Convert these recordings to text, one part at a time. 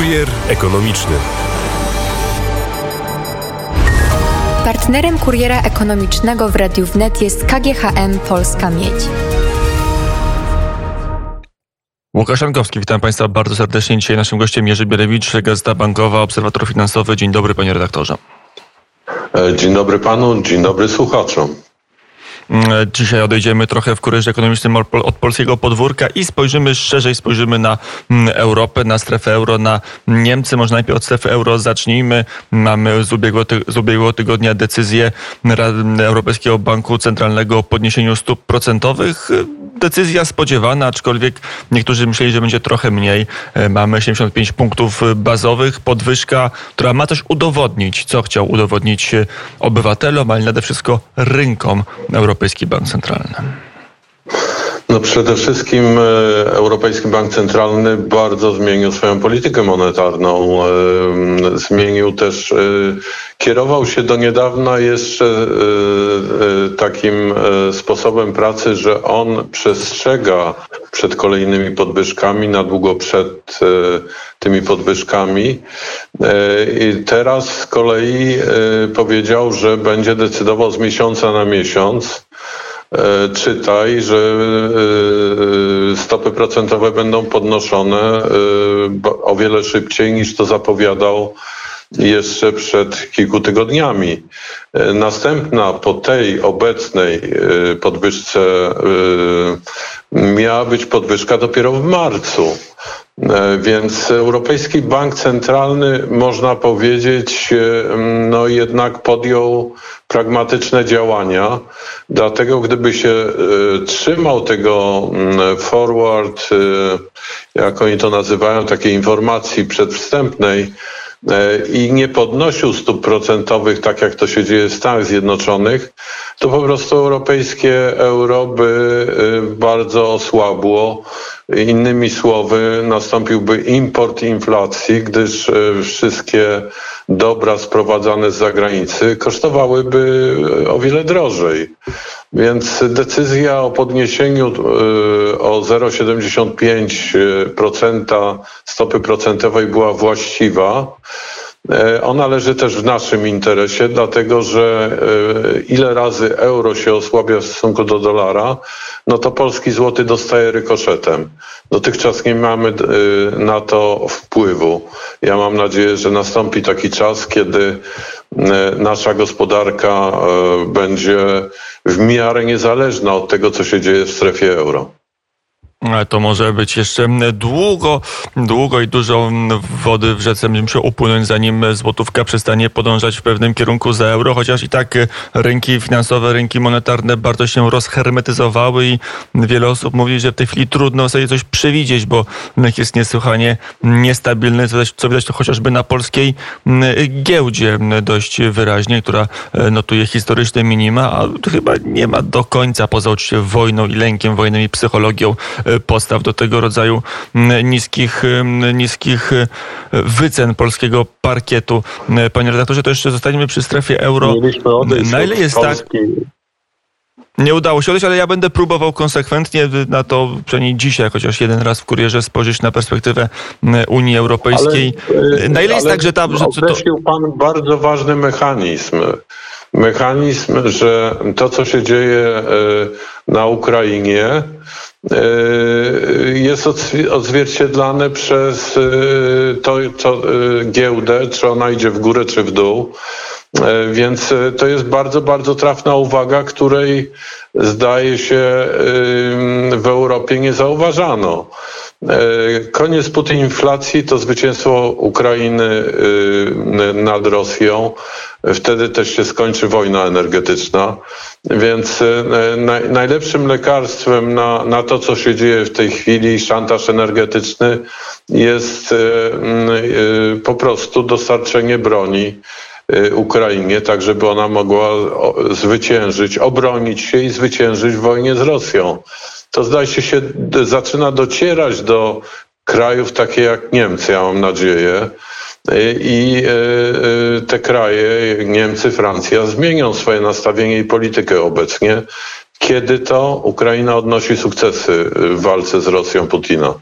Kurier ekonomiczny. Partnerem kuriera ekonomicznego w Radiu Wnet jest KGHM Polska Miedź. Łukasz Jankowski, witam Państwa bardzo serdecznie. Dzisiaj naszym gościem Jerzy Bierewicz, Gazeta Bankowa, Obserwator Finansowy. Dzień dobry Panie Redaktorze. E, dzień dobry Panu, dzień dobry słuchaczom. Mm, dzisiaj odejdziemy trochę w kurierze ekonomicznym od polskiego podwórka i spojrzymy szerzej, spojrzymy na mm, Europę, na strefę euro, na Niemcy. Może najpierw od strefy euro zacznijmy. Mamy z ubiegłego, z ubiegłego tygodnia decyzję Europejskiego Banku Centralnego o podniesieniu stóp procentowych decyzja spodziewana, aczkolwiek niektórzy myśleli, że będzie trochę mniej. E, mamy 75 punktów bazowych, podwyżka, która ma też udowodnić, co chciał udowodnić e, obywatelom, ale nade wszystko rynkom Europejski Bank Centralny. No przede wszystkim e, Europejski Bank Centralny bardzo zmienił swoją politykę monetarną. E, zmienił też, e, kierował się do niedawna jeszcze takim sposobem pracy, że on przestrzega przed kolejnymi podwyżkami, na długo przed tymi podwyżkami. I teraz z kolei powiedział, że będzie decydował z miesiąca na miesiąc czytaj, że e, stopy procentowe będą podnoszone e, o wiele szybciej niż to zapowiadał jeszcze przed kilku tygodniami. Następna po tej obecnej podwyżce miała być podwyżka dopiero w marcu. Więc Europejski Bank Centralny, można powiedzieć, no jednak podjął pragmatyczne działania. Dlatego gdyby się y, trzymał tego forward, jak oni to nazywają, takiej informacji przedwstępnej, i nie podnosił stóp procentowych, tak jak to się dzieje w Stanach Zjednoczonych, to po prostu europejskie euro by bardzo osłabło. Innymi słowy, nastąpiłby import inflacji, gdyż wszystkie dobra sprowadzane z zagranicy kosztowałyby o wiele drożej. Więc decyzja o podniesieniu y, o 0,75% stopy procentowej była właściwa. E, ona leży też w naszym interesie, dlatego że e, ile razy euro się osłabia w stosunku do dolara, no to polski złoty dostaje rykoszetem. Dotychczas nie mamy e, na to wpływu. Ja mam nadzieję, że nastąpi taki czas, kiedy nasza gospodarka będzie w miarę niezależna od tego, co się dzieje w strefie euro. To może być jeszcze długo, długo i dużo wody w rzece. Będzie musiał upłynąć, zanim złotówka przestanie podążać w pewnym kierunku za euro, chociaż i tak rynki finansowe, rynki monetarne bardzo się rozhermetyzowały i wiele osób mówi, że w tej chwili trudno sobie coś przewidzieć, bo rynek jest niesłychanie niestabilny, co widać, to chociażby na polskiej giełdzie dość wyraźnie, która notuje historyczne minima, a chyba nie ma do końca, poza oczywiście wojną i lękiem wojennym i psychologią postaw do tego rodzaju niskich, niskich e, wycen polskiego parkietu. E, panie redaktorze, to jeszcze zostaniemy przy strefie euro. Na ile jest tak? Nie udało się odejść, ale ja będę próbował konsekwentnie na to, przynajmniej dzisiaj, chociaż jeden raz w kurierze spojrzeć na perspektywę Unii Europejskiej. Ale, na ile jest tak, że ta... Że to... pan bardzo ważny mechanizm. Mechanizm, że to, co się dzieje e, na Ukrainie, E, jest odzwierciedlane przez e, to, to e, giełdę, czy ona idzie w górę, czy w dół. Więc to jest bardzo, bardzo trafna uwaga, której zdaje się w Europie nie zauważano. Koniec Putin inflacji to zwycięstwo Ukrainy nad Rosją. Wtedy też się skończy wojna energetyczna. Więc e, najlepszym lekarstwem na, na to, co się dzieje w tej chwili, szantaż energetyczny, jest e, e, po prostu dostarczenie broni Ukrainie, tak żeby ona mogła zwyciężyć, obronić się i zwyciężyć w wojnie z Rosją. To zdaje się, się zaczyna docierać do krajów takie jak Niemcy, ja mam nadzieję, i e, e, te kraje, Niemcy, Francja, zmienią swoje nastawienie i politykę obecnie, kiedy to Ukraina odnosi sukcesy w walce z Rosją Putina.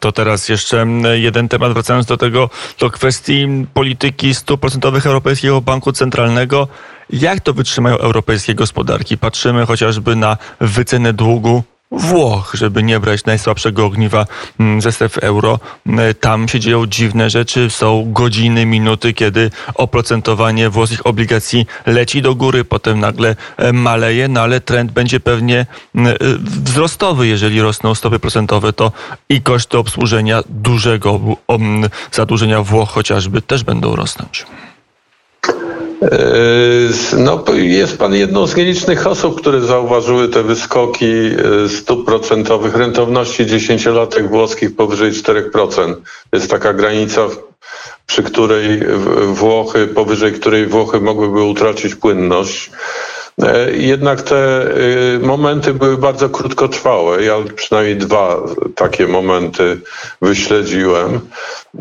To teraz jeszcze jeden temat, wracając do tego, do kwestii polityki stóp procentowych Europejskiego Banku Centralnego. Jak to wytrzymają europejskie gospodarki? Patrzymy chociażby na wycenę długu Włoch, żeby nie brać najsłabszego ogniwa mm, ze stref euro. Mm, tam się dzieją dziwne rzeczy. Są godziny, minuty, kiedy oprocentowanie włoskich obligacji leci do góry, potem nagle e, maleje, no ale trend będzie pewnie mm, e, wzrostowy. Jeżeli rosną stopy procentowe, to i koszty obsłużenia dużego zadłużenia Włoch chociażby też będą rosnąć. E, no, jest pan jedną z nielicznych osób, które zauważyły te wyskoki e, stóp procentowych rentowności dziesięciolatek włoskich powyżej 4%. Jest taka granica, przy której Włochy, powyżej której Włochy mogłyby utracić płynność. E, jednak te momenty były bardzo krótkotrwałe. Ja przynajmniej dwa takie momenty wyśledziłem.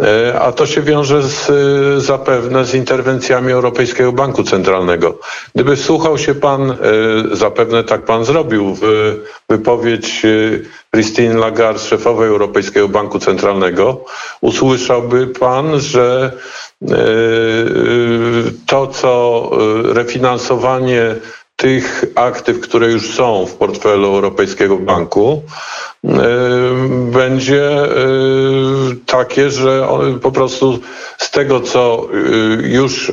E, a to się wiąże z, e, zapewne z interwencjami Europejskiego Banku Centralnego. Gdyby słuchał się pan, e, zapewne tak pan zrobił, w wypowiedź Christine Lagarde, szefowej Europejskiego Banku Centralnego, usłyszałby pan, że to, co refinansowanie tych aktyw, które już są w portfelu Europejskiego Banku, e, będzie e, takie, że po prostu z tego, co e, już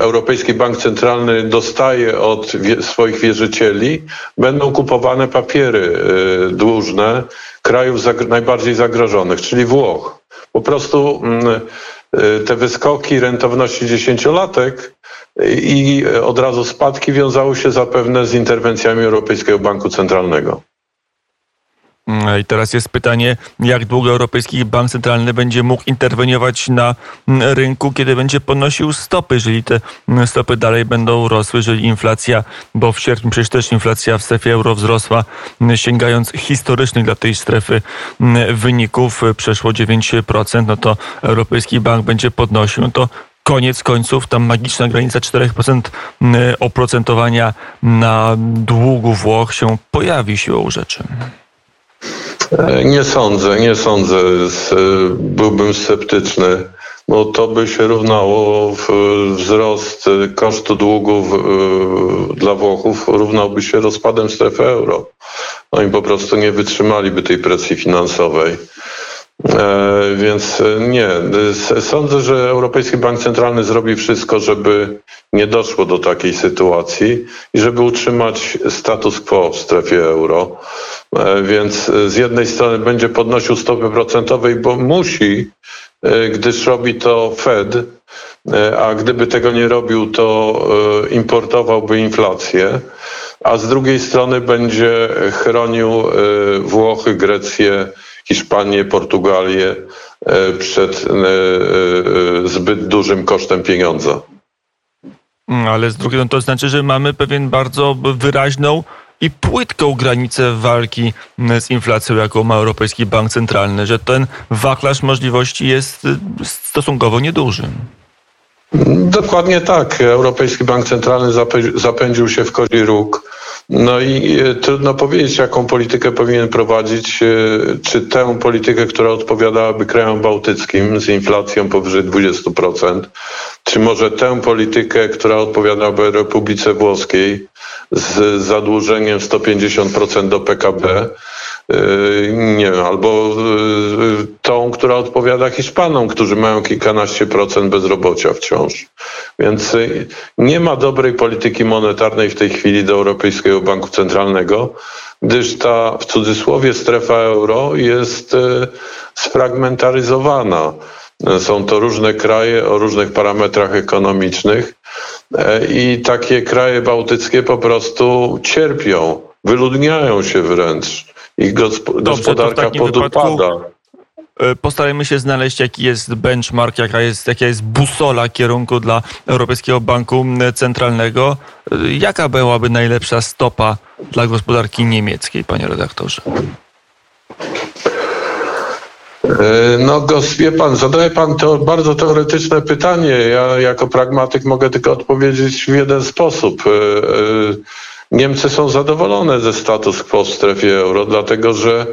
Europejski Bank Centralny dostaje od swoich wierzycieli, będą kupowane papiery dłużne krajów najbardziej zagrożonych, czyli Włoch. Po prostu te wyskoki rentowności dziesięciolatek i od razu spadki wiązały się zapewne z interwencjami Europejskiego Banku Centralnego. Mm, I teraz jest pytanie, jak długo Europejski Bank Centralny będzie mógł interweniować na mm, rynku, kiedy będzie podnosił stopy, jeżeli te mm, stopy dalej będą rosły, jeżeli inflacja, bo w sierpniu przecież też inflacja w strefie euro wzrosła, sięgając historycznych dla tej strefy wyników, przeszło 9%, no to Europejski Bank będzie podnosił, no to koniec końców ta magiczna granica 4% oprocentowania na długu Włoch się pojawi siłą rzeczy. E, nie sądzę, nie sądzę. Byłbym sceptyczny, bo to by się równało wzrost kosztu długu dla Włochów równałby się rozpadem strefy euro. Oni po prostu nie wytrzymaliby tej presji finansowej. E, więc e, nie, sądzę, że Europejski Bank Centralny zrobi wszystko, żeby nie doszło do takiej sytuacji i żeby utrzymać status quo w strefie euro. E, więc z jednej strony będzie podnosił stopy procentowe, bo musi, gdyż robi to Fed, a gdyby tego nie robił, to importowałby inflację, a z drugiej strony będzie chronił Włochy, Grecję, Hiszpanię, Portugalię e, przed e, e, zbyt dużym kosztem pieniądza. Mm, ale z drugiej strony to znaczy, że mamy pewien bardzo wyraźną i płytką granicę walki mm, z inflacją, jaką ma Europejski Bank Centralny, że ten wachlarz możliwości jest stosunkowo nieduży. Dokładnie tak. Europejski Bank Centralny zapędził się w kozi róg no i e, trudno powiedzieć, jaką politykę powinien prowadzić. E, czy tę politykę, która odpowiadałaby krajom bałtyckim z inflacją powyżej 20%, czy może tę politykę, która odpowiadałaby Republice Włoskiej z zadłużeniem 150% do PKB, nie wiem, albo yy, tą, która odpowiada Hiszpanom, którzy mają kilkanaście procent bezrobocia wciąż. Więc yy, nie ma dobrej polityki monetarnej w tej chwili do Europejskiego Banku Centralnego, gdyż ta w cudzysłowie strefa euro jest sfragmentaryzowana. Są to różne kraje o różnych parametrach ekonomicznych i takie kraje bałtyckie po prostu cierpią, wyludniają się wręcz ich gospodarka podupada. E, postarajmy się znaleźć, jaki jest benchmark, jaka jest, jaka jest busola kierunku dla Europejskiego Banku Centralnego. E, jaka byłaby najlepsza stopa dla gospodarki niemieckiej, panie redaktorze? E, no, wie pan, zadaje pan to bardzo teoretyczne pytanie. Ja jako pragmatyk mogę tylko odpowiedzieć w jeden sposób. Niemcy są zadowolone ze status quo w strefie euro, dlatego że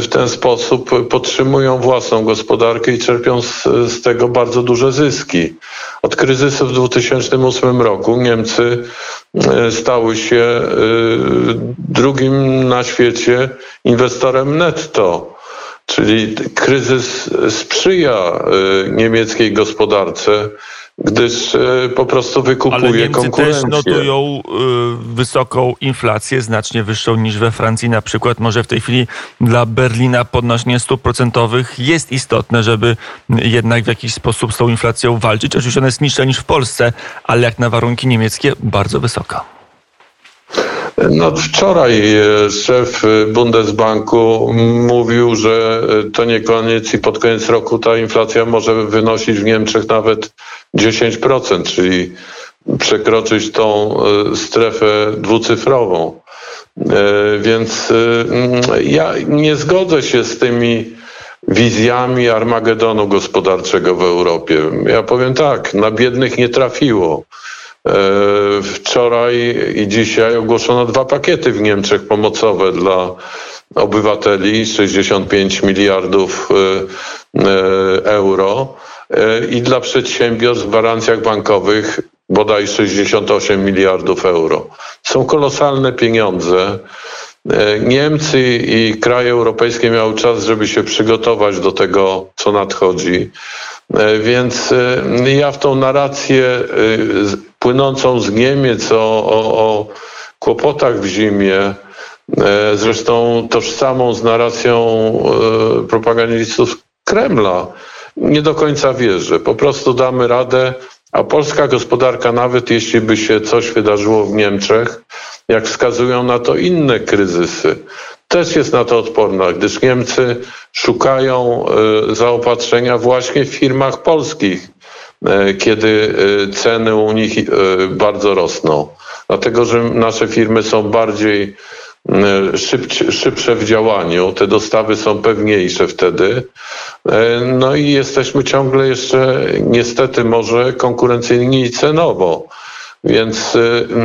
w ten sposób podtrzymują własną gospodarkę i czerpią z, z, tego bardzo duże zyski. Od kryzysu w 2008 roku Niemcy stały się drugim na świecie inwestorem netto. Czyli kryzys sprzyja niemieckiej gospodarce gdyż e, po prostu wykupuje Ale Niemcy konkurencję. też notują y, wysoką inflację, znacznie wyższą niż we Francji na przykład. Może w tej chwili dla Berlina podnoszenie stóp procentowych jest istotne, żeby jednak w jakiś sposób z tą inflacją walczyć. Oczywiście ona jest niższa niż w Polsce, ale jak na warunki niemieckie bardzo wysoka. No, wczoraj e, szef Bundesbanku mówił, że to nie koniec i pod koniec roku ta inflacja może wynosić w Niemczech nawet 10%, czyli przekroczyć tą e, strefę dwucyfrową. E, więc ja nie zgodzę się z tymi wizjami Armagedonu gospodarczego w Europie. Ja powiem tak, na biednych nie trafiło. E, wczoraj i dzisiaj ogłoszono dwa pakiety w Niemczech pomocowe dla obywateli 65 miliardów e, e, euro i dla przedsiębiorstw w gwarancjach bankowych bodaj 68 miliardów euro. Są kolosalne pieniądze. Niemcy i kraje europejskie miały czas, żeby się przygotować do tego, co nadchodzi. Więc ja w tą narrację płynącą z Niemiec o, o, o kłopotach w zimie, e, zresztą tożsamą z narracją e, propagandistów Kremla. Nie do końca wierzę. Po prostu damy radę, a polska gospodarka, nawet jeśli by się coś wydarzyło w Niemczech, jak wskazują na to inne kryzysy, też jest na to odporna, gdyż Niemcy szukają e, zaopatrzenia właśnie w firmach polskich. E, kiedy e, ceny u nich bardzo rosną. Dlatego, że nasze firmy są bardziej szybsze w działaniu, te dostawy są pewniejsze wtedy. No i jesteśmy ciągle jeszcze niestety może konkurencyjni cenowo. Więc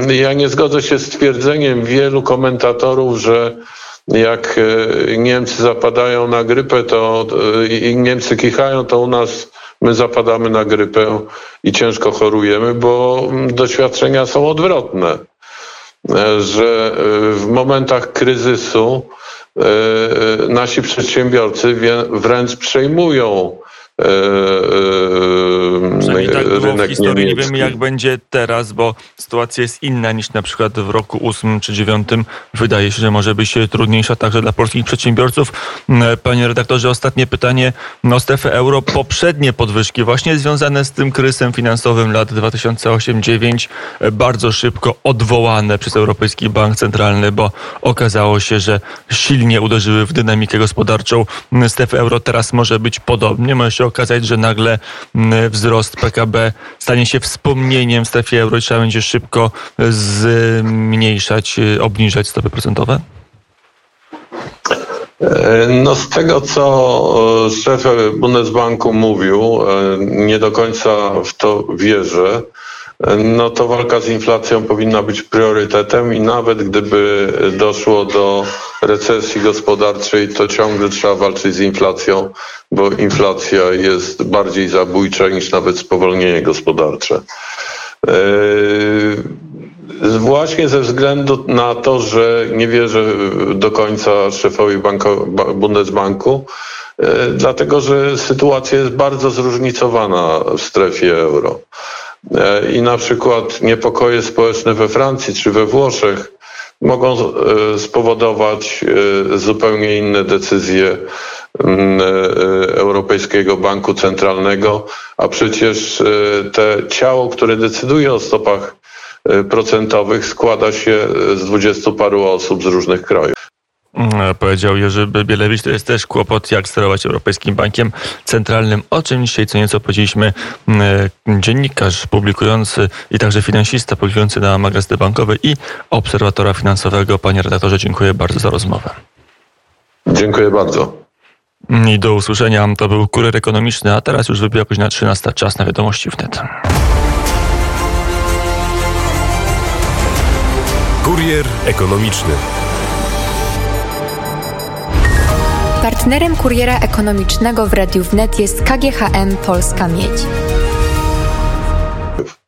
ja nie zgodzę się z twierdzeniem wielu komentatorów, że jak Niemcy zapadają na grypę to i Niemcy kichają, to u nas my zapadamy na grypę i ciężko chorujemy, bo doświadczenia są odwrotne. E, że w momentach kryzysu nasi przedsiębiorcy wręcz przejmują Przynajmniej tak było rynek w historii. Niemiecki. Nie wiemy, jak będzie teraz, bo sytuacja jest inna niż na przykład w roku 8 czy 9. Wydaje się, że może być trudniejsza także dla polskich przedsiębiorców. Mm, panie redaktorze, ostatnie pytanie o strefę euro. Poprzednie podwyżki, właśnie związane z tym kryzysem finansowym lat 2008-2009, bardzo szybko odwołane przez Europejski Bank Centralny, bo okazało się, że silnie uderzyły w dynamikę gospodarczą strefy euro. Teraz może być podobnie. Może się okazać, że nagle mm, wzrost PKB stanie się wspomnieniem w strefie euro i trzeba będzie szybko zmniejszać, y, obniżać stopy procentowe? E, no z tego, co e, szef Bundesbanku mówił, e, nie do końca w to wierzę no to walka z inflacją powinna być priorytetem i nawet gdyby doszło do recesji gospodarczej, to ciągle trzeba walczyć z inflacją, bo inflacja jest bardziej zabójcza niż nawet spowolnienie gospodarcze. Yy, właśnie ze względu na to, że nie wierzę do końca szefowi Banko, Bundesbanku, yy, dlatego że sytuacja jest bardzo zróżnicowana w strefie euro. E, i na przykład niepokoje społeczne we Francji czy we Włoszech mogą e, spowodować e, zupełnie inne decyzje mm, Europejskiego Banku Centralnego, a przecież te ciało, które decyduje o stopach procentowych składa się z dwudziestu paru osób z różnych krajów. Mm, powiedział Jerzy Bielewicz. To jest też kłopot, jak sterować Europejskim Bankiem Centralnym, o czym dzisiaj co nieco powiedzieliśmy mm, dziennikarz publikujący i także finansista publikujący na magazyny bankowe i obserwatora finansowego. Panie redaktorze, dziękuję bardzo za rozmowę. Dziękuję bardzo. I do usłyszenia. To był Kurier Ekonomiczny, a teraz już wybiła godzina 13. Czas na wiadomości wnet. Kurier Ekonomiczny. Partnerem kuriera ekonomicznego w Radiu Wnet jest KGHM Polska Miedź.